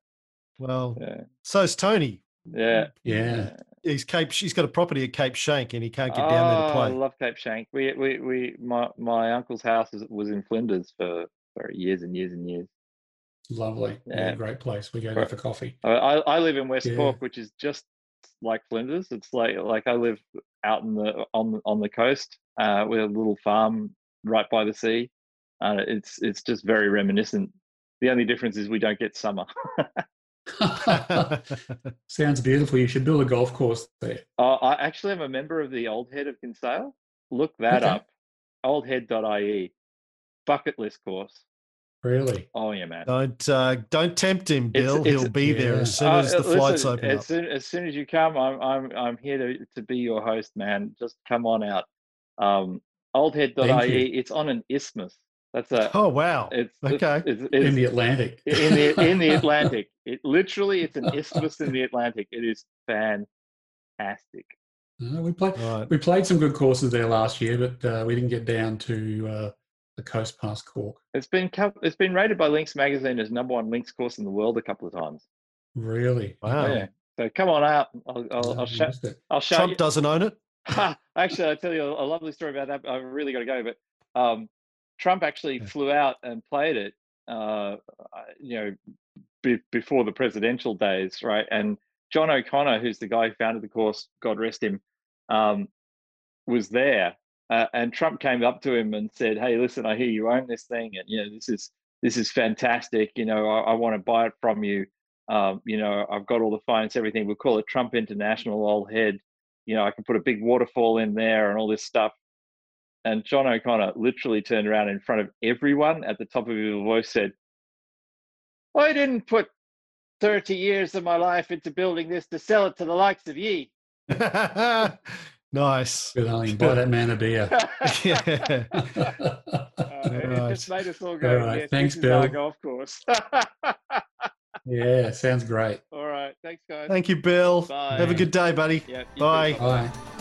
well, yeah, so's Tony. yeah. Yeah. He's Cape. She's got a property at Cape Schanck, and he can't get down there to Oh, play. I love Cape Schanck. We we we my my uncle's house is, was in Flinders for for years and years and years. Lovely. Yeah. Yeah. great place. We go there for coffee. I I, I live in West Yeah. Cork, which is just like Flinders. It's like like I live out in the on the- on the coast uh, with a little farm right by the sea. Uh, it's it's just very reminiscent. The only difference is we don't get summer. Sounds beautiful. You should build a golf course there. Uh, I actually am a member of the Old Head of Kinsale. Look that Okay. up. Oldhead.ie. Bucket list course. Really? Oh yeah, man. don't uh, don't tempt him, Bill. it's- He'll be there as soon Uh, as the uh, flights listen, open as up. Soon, as soon as you come, I'm I'm I'm here to, to be your host, man. Just come on out. Um, Thank oldhead.ie. It's on an isthmus. That's a. Oh wow! It's okay. It's, it's, In the Atlantic. in the in the Atlantic. It literally it's an isthmus in the Atlantic. It is fantastic. Uh, we played. All right. We played some good courses there last year, but uh, we didn't get down to uh, the coast past Cork. It's been it's been rated by Links magazine as number one links course in the world a couple of times. Really? Wow. Yeah. So come on out. I'll I'll, No, I'll show. I'll show Trump you. doesn't own it. Actually, I'll tell you a, a lovely story about that. I've really got to go, but um, Trump actually flew out and played it, uh, you know, be, before the presidential days, right? And John O'Connor, who's the guy who founded the course, God rest him, um, was there. Uh, and Trump came up to him and said, "Hey, listen, I hear you own this thing, and you know this is this is fantastic. You know, I, I want to buy it from you. Um, you know, I've got all the finance, everything. We'll call it Trump International, old head. You know, I can put a big waterfall in there and all this stuff." And John O'Connor literally turned around in front of everyone at the top of his voice, said, "I didn't put 30 years of my life into building this to sell it to the likes of ye." nice. Good on Buy that man a beer. yeah. Uh, it Right. just made us all go. All right. Yes, Thanks, this is our Bill. golf course. yeah, sounds great. all right. Thanks, guys. Thank you, Bill. Bye. Have a good day, buddy. Yeah, you. Bye. Bye.